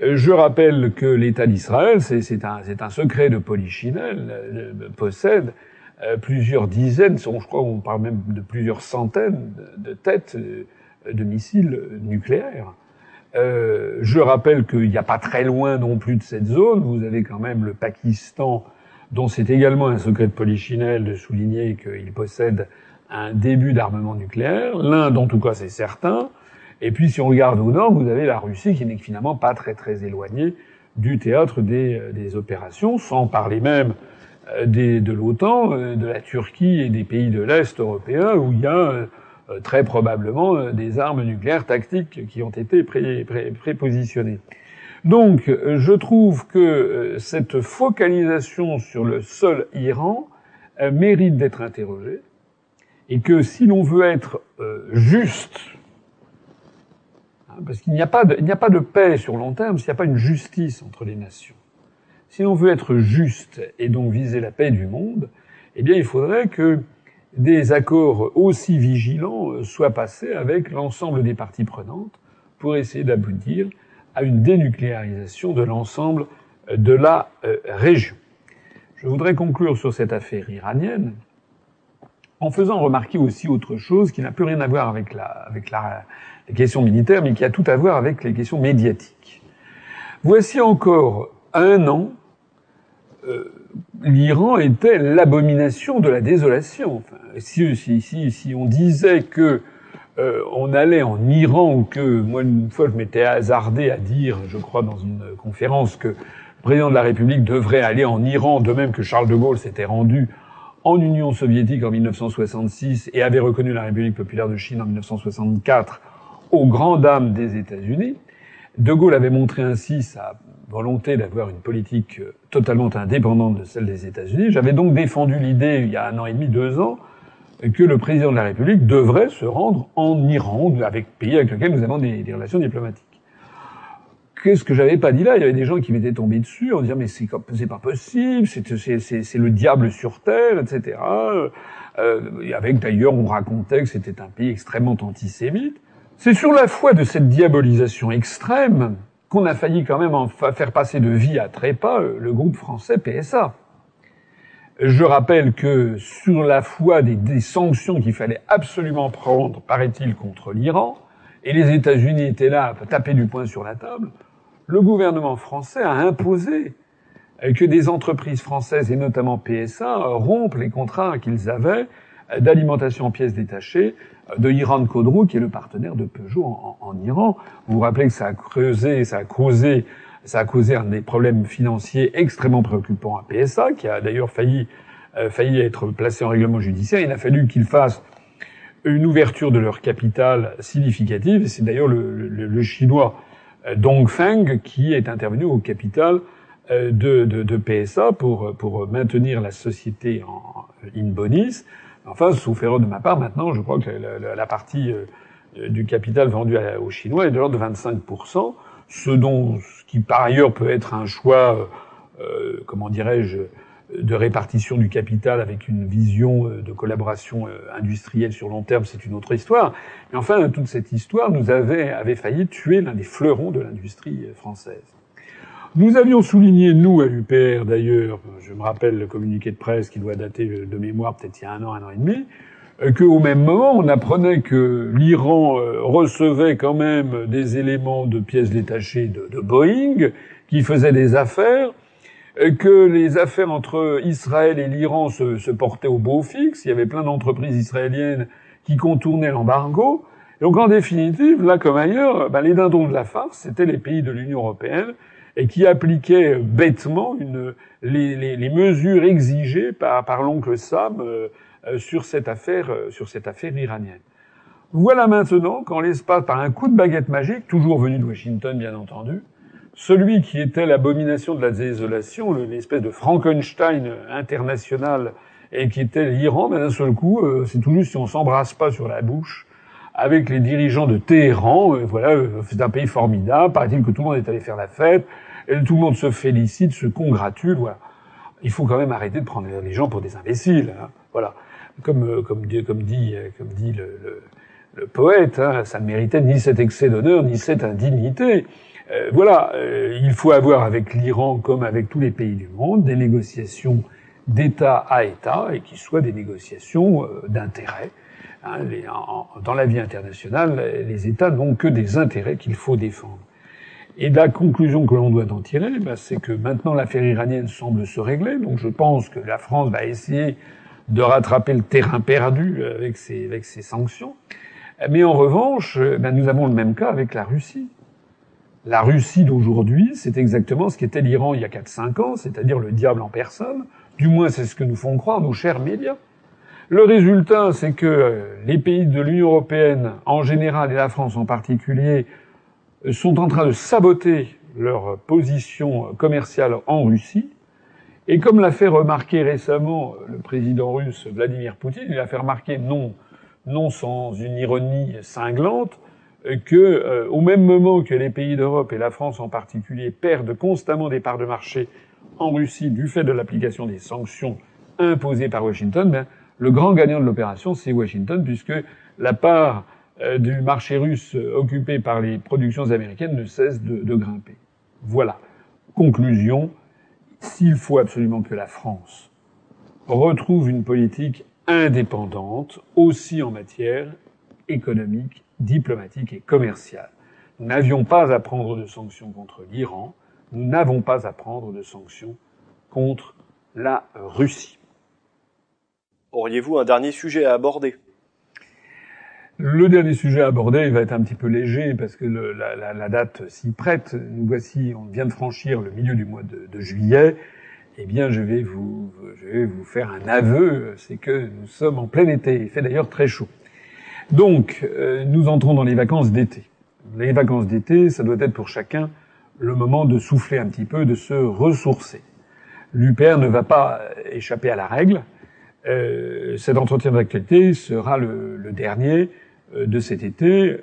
Je rappelle que l'État d'Israël, c'est un, un, secret de polichinelle, possède plusieurs dizaines, je crois on parle même de plusieurs centaines de têtes de missiles nucléaires. Euh, je rappelle qu'il n'y a pas très loin non plus de cette zone, vous avez quand même le Pakistan, dont c'est également un secret de polichinelle de souligner qu'il possède un début d'armement nucléaire. L'Inde, en tout cas, c'est certain. Et puis, si on regarde au nord, vous avez la Russie qui n'est finalement pas très très éloignée du théâtre des, euh, des opérations, sans parler même euh, des, de l'OTAN, de la Turquie et des pays de l'Est européen, où il y a euh, très probablement euh, des armes nucléaires tactiques qui ont été pré prépositionnées. Donc, euh, je trouve que cette focalisation sur le seul Iran mérite d'être interrogée et que si l'on veut être juste, hein, parce qu'il n'y a pas de paix sur long terme s'il n'y a pas une justice entre les nations. Si l'on veut être juste et donc viser la paix du monde, eh bien, il faudrait que des accords aussi vigilants soient passés avec l'ensemble des parties prenantes pour essayer d'aboutir à une dénucléarisation de l'ensemble euh, de la euh, région. Je voudrais conclure sur cette affaire iranienne en faisant remarquer aussi autre chose qui n'a plus rien à voir avec, la, avec la, les questions militaires, mais qui a tout à voir avec les questions médiatiques. Voici encore un an euh, l'Iran était l'abomination de la désolation. Si, on disait que euh, on allait en Iran ou que moi une fois je m'étais hasardé à dire, je crois dans une conférence que le président de la République devrait aller en Iran, de même que Charles de Gaulle s'était rendu en Union soviétique en 1966 et avait reconnu la République populaire de Chine en 1964 aux grandes dames des États-Unis. De Gaulle avait montré ainsi sa volonté d'avoir une politique euh, totalement indépendante de celle des États-Unis. J'avais donc défendu l'idée, il y a un an et demi, deux ans, que le président de la République devrait se rendre en Iran, avec pays avec lequel nous avons des, relations diplomatiques. Qu'est-ce que j'avais pas dit là? Il y avait des gens qui m'étaient tombés dessus en disant mais c'est pas possible, c'est le diable sur terre, etc. Euh, avec d'ailleurs on racontait que c'était un pays extrêmement antisémite. C'est sur la foi de cette diabolisation extrême qu'on a failli quand même faire passer de vie à trépas euh, le groupe français PSA. Je rappelle que sur la foi des, sanctions qu'il fallait absolument prendre, paraît-il, contre l'Iran, et les États-Unis étaient là à taper du poing sur la table, le gouvernement français a imposé que des entreprises françaises, et notamment PSA, rompent les contrats qu'ils avaient d'alimentation en pièces détachées de Iran Kodrou, qui est le partenaire de Peugeot en, Iran. Vous vous rappelez que ça a creusé, ça a causé, ça a causé un des problèmes financiers extrêmement préoccupants à PSA, qui a d'ailleurs failli, euh, failli être placé en règlement judiciaire. Il a fallu qu'ils fassent une ouverture de leur capital significative, c'est d'ailleurs le, le, le, chinois euh, Dongfeng qui est intervenu au capital euh, de, de, de, PSA pour, pour maintenir la société en in. Enfin, sauf erreur de ma part, maintenant, je crois que la, partie euh, du capital vendu aux Chinois est de l'ordre de 25%, ce dont, ce qui par ailleurs peut être un choix, euh, comment dirais-je, de répartition du capital avec une vision euh, de collaboration industrielle sur long terme, c'est une autre histoire. Mais enfin, toute cette histoire nous avait, avait failli tuer l'un des fleurons de l'industrie française. Nous avions souligné, nous, à l'UPR d'ailleurs, je me rappelle le communiqué de presse qui doit dater de mémoire peut-être il y a un an, un an et demi, euh, qu'au même moment, on apprenait que l'Iran euh, recevait quand même des éléments de pièces détachées de, Boeing, qui faisaient des affaires, euh, que les affaires entre Israël et l'Iran se, se, portaient au beau fixe, il y avait plein d'entreprises israéliennes qui contournaient l'embargo, donc en définitive, là comme ailleurs, ben, les dindons de la farce, c'était les pays de l'Union européenne, et qui appliquait bêtement une, les, les, les, mesures exigées par, par l'oncle Sam euh, euh, sur cette affaire, euh, sur cette affaire iranienne. Voilà maintenant qu'en l'espace, par un coup de baguette magique, toujours venu de Washington bien entendu, celui qui était l'abomination de la désolation, l'espèce de Frankenstein international, et qui était l'Iran, ben d'un seul coup, c'est tout juste si on s'embrasse pas sur la bouche, avec les dirigeants de Téhéran, voilà, c'est un pays formidable, paraît-il que tout le monde est allé faire la fête, tout le monde se félicite, se congratule. Voilà. Il faut quand même arrêter de prendre les gens pour des imbéciles. Hein. Voilà. Comme, euh, euh, comme dit le, poète, hein, ça ne méritait ni cet excès d'honneur, ni cette indignité. Euh, voilà, il faut avoir avec l'Iran, comme avec tous les pays du monde, des négociations d'État à État et qui soient des négociations euh, d'intérêt. Hein, dans la vie internationale, les États n'ont que des intérêts qu'il faut défendre. Et la conclusion que l'on doit en tirer, bah, c'est que maintenant l'affaire iranienne semble se régler. Donc je pense que la France va essayer de rattraper le terrain perdu avec ses, avec ses sanctions. Mais en revanche, bah, nous avons le même cas avec la Russie. La Russie d'aujourd'hui, c'est exactement ce qu'était l'Iran il y a 4-5 ans, c'est-à-dire le diable en personne. Du moins, c'est ce que nous font croire nos chers médias. Le résultat, c'est que les pays de l'Union européenne en général et la France en particulier sont en train de saboter leur position commerciale en Russie. Et comme l'a fait remarquer récemment le président russe Vladimir Poutine, il a fait remarquer, non, non sans une ironie cinglante, que euh, au même moment que les pays d'Europe et la France en particulier perdent constamment des parts de marché en Russie du fait de l'application des sanctions imposées par Washington, ben, le grand gagnant de l'opération, c'est Washington, puisque la part du marché russe occupé par les productions américaines ne cesse de, de grimper. Voilà. Conclusion, s'il faut absolument que la France retrouve une politique indépendante, aussi en matière économique, diplomatique et commerciale. Nous n'avions pas à prendre de sanctions contre l'Iran, nous n'avons pas à prendre de sanctions contre la Russie. Auriez-vous un dernier sujet à aborder? Le dernier sujet à aborder va être un petit peu léger parce que la, date s'y prête. Nous voici, on vient de franchir le milieu du mois de, juillet. Eh bien, je vais vous, je vais vous faire un aveu, c'est que nous sommes en plein été. Il fait d'ailleurs très chaud. Donc, euh, nous entrons dans les vacances d'été. Les vacances d'été, ça doit être pour chacun le moment de souffler un petit peu, de se ressourcer. L'UPR ne va pas échapper à la règle. Euh, cet entretien d'actualité sera le, dernier de cet été.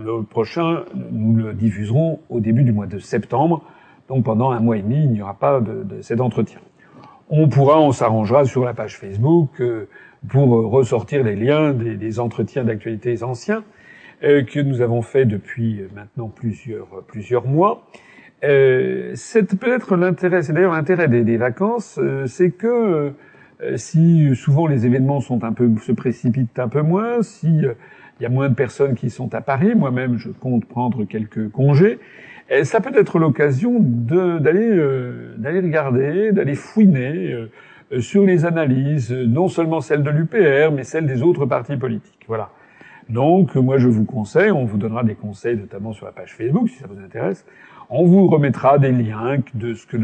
Euh, le prochain, nous le diffuserons au début du mois de septembre. Donc pendant un mois et demi, il n'y aura pas de, de, cet entretien. On pourra, on s'arrangera sur la page Facebook euh, pour ressortir les liens des, des entretiens d'actualité anciens que nous avons fait depuis maintenant plusieurs plusieurs mois. Euh, c'est peut-être l'intérêt, c'est d'ailleurs l'intérêt des, des, vacances, c'est que si souvent les événements sont un peu se précipitent un peu moins, si il y a moins de personnes qui sont à Paris. Moi-même, je compte prendre quelques congés. Et ça peut être l'occasion d'aller euh, regarder, d'aller fouiner euh, sur les analyses, non seulement celles de l'UPR, mais celles des autres partis politiques. Voilà. Donc, moi, je vous conseille, on vous donnera des conseils, notamment sur la page Facebook, si ça vous intéresse. On vous remettra des liens de ce que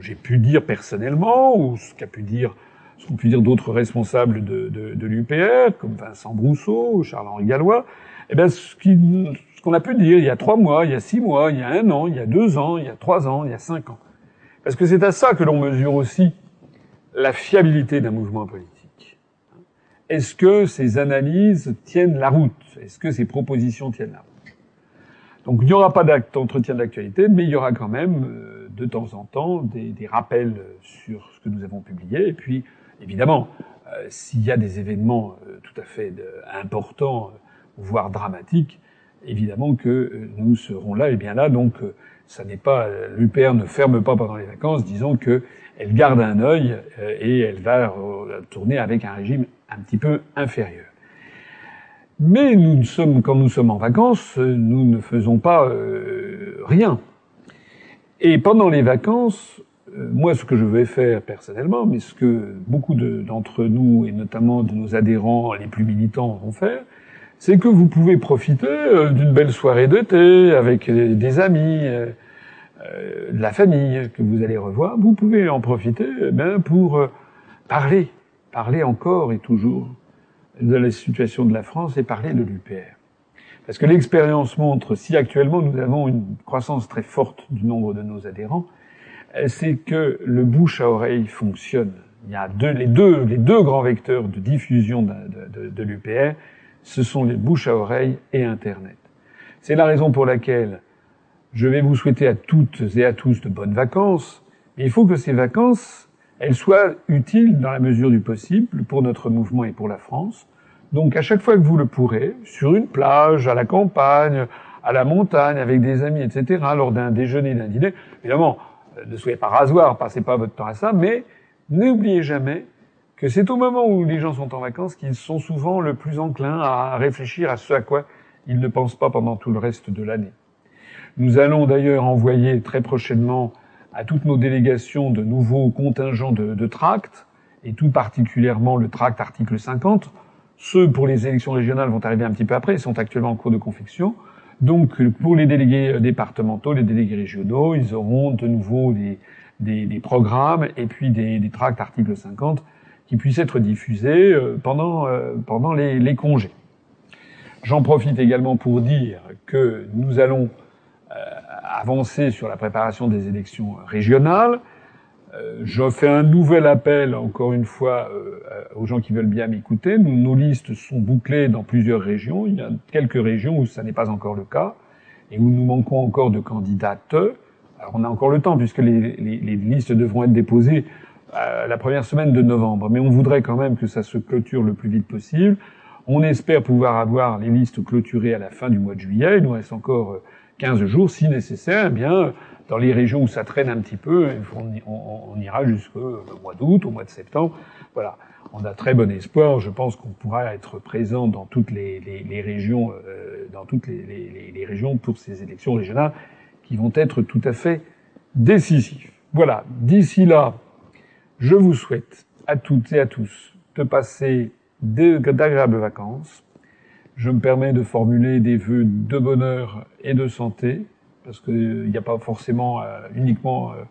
j'ai pu dire personnellement, ou ce qu'a pu dire ce qu'on peut dire d'autres responsables de, de, de l'UPR, comme Vincent Brousseau, Charles-Henri Gallois, eh bien, ce qu'on a pu dire il y a trois mois, il y a six mois, il y a un an, il y a deux ans, il y a trois ans, il y a cinq ans. Parce que c'est à ça que l'on mesure aussi la fiabilité d'un mouvement politique. Est-ce que ces analyses tiennent la route? Est-ce que ces propositions tiennent la route? Donc il n'y aura pas d'entretien d'actualité, mais il y aura quand même euh, de temps en temps des, des, rappels sur ce que nous avons publié, et puis Évidemment, euh, s'il y a des événements euh, tout à fait euh, importants, voire dramatiques, évidemment que nous serons là et bien là. Donc, ça n'est pas l'UPR ne ferme pas pendant les vacances. Disons que elle garde un œil et elle va tourner avec un régime un petit peu inférieur. Mais nous sommes, quand nous sommes en vacances, nous ne faisons pas rien. Et pendant les vacances, euh, moi, ce que je vais faire personnellement, mais ce que beaucoup d'entre nous, et notamment de nos adhérents les plus militants, vont faire, c'est que vous pouvez profiter euh, d'une belle soirée d'été avec des amis, euh, de la famille que vous allez revoir. Vous pouvez en profiter eh pour parler, parler encore et toujours de la situation de la France et parler de l'UPR. Parce que l'expérience montre, si actuellement nous avons une croissance très forte du nombre de nos adhérents, c'est que le bouche à oreille fonctionne. Il y a deux, les deux, les deux grands vecteurs de diffusion de, l'UPR, ce sont les bouches à oreille et Internet. C'est la raison pour laquelle je vais vous souhaiter à toutes et à tous de bonnes vacances, mais il faut que ces vacances, elles soient utiles dans la mesure du possible pour notre mouvement et pour la France. Donc à chaque fois que vous le pourrez, sur une plage, à la campagne, à la montagne, avec des amis, etc., lors d'un déjeuner, d'un dîner, évidemment, euh, ne soyez pas rasoir, passez pas votre temps à ça, mais n'oubliez jamais que c'est au moment où les gens sont en vacances qu'ils sont souvent le plus enclins à réfléchir à ce à quoi ils ne pensent pas pendant tout le reste de l'année. Nous allons d'ailleurs envoyer très prochainement à toutes nos délégations de nouveaux contingents de, de tracts, et tout particulièrement le tract article 50. Ceux pour les élections régionales vont arriver un petit peu après, ils sont actuellement en cours de confection. Donc, pour les délégués départementaux, les délégués régionaux, ils auront de nouveau des, des, programmes et puis des, tracts article 50 qui puissent être diffusés euh, pendant, euh, pendant les, les congés. J'en profite également pour dire que nous allons euh, avancer sur la préparation des élections régionales. Euh, je fais un nouvel appel, encore une fois, euh, aux gens qui veulent bien m'écouter. Nos listes sont bouclées dans plusieurs régions. Il y a quelques régions où ça n'est pas encore le cas et où nous manquons encore de candidates. Alors on a encore le temps puisque les listes devront être déposées euh, la première semaine de novembre. Mais on voudrait quand même que ça se clôture le plus vite possible. On espère pouvoir avoir les listes clôturées à la fin du mois de juillet. Il nous reste encore 15 jours si nécessaire. Eh bien, dans les régions où ça traîne un petit peu, on, ira jusqu'au mois d'août, au mois de septembre. Voilà, on a très bon espoir. Je pense qu'on pourra être présent dans toutes les, régions, euh, dans toutes les, régions pour ces élections régionales qui vont être tout à fait décisives. Voilà. D'ici là, Je vous souhaite à toutes et à tous de passer d'agréables vacances. Je me permets de formuler des vœux de bonheur et de santé, parce qu'il n'y a pas forcément euh, uniquement euh,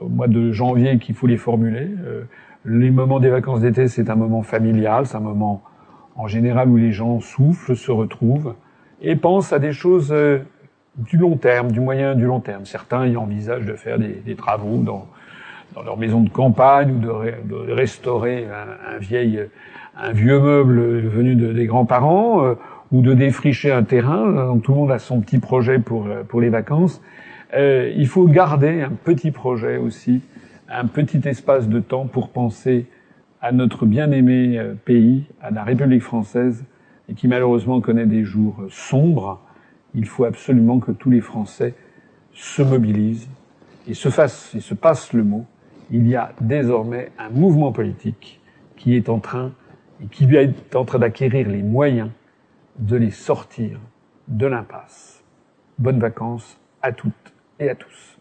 au mois de janvier qu'il faut les formuler. Euh, les moments des vacances d'été, c'est un moment familial, c'est un moment en général où les gens soufflent, se retrouvent et pensent à des choses du long terme, du moyen du long terme. Certains y envisagent de faire des, travaux dans, leur maison de campagne ou de, restaurer un, vieil, un vieux meuble venu de, des grands-parents euh, ou de défricher un terrain. Donc, tout le monde a son petit projet pour, euh, pour les vacances. Euh, il faut garder un petit projet aussi, un petit espace de temps pour penser à notre bien-aimé euh, pays, à la République française, et qui malheureusement connaît des jours sombres il faut absolument que tous les Français se mobilisent et se fassent et se passent le mot. Il y a désormais un mouvement politique qui est en train et qui est en train d'acquérir les moyens de les sortir de l'impasse. Bonnes vacances à toutes et à tous.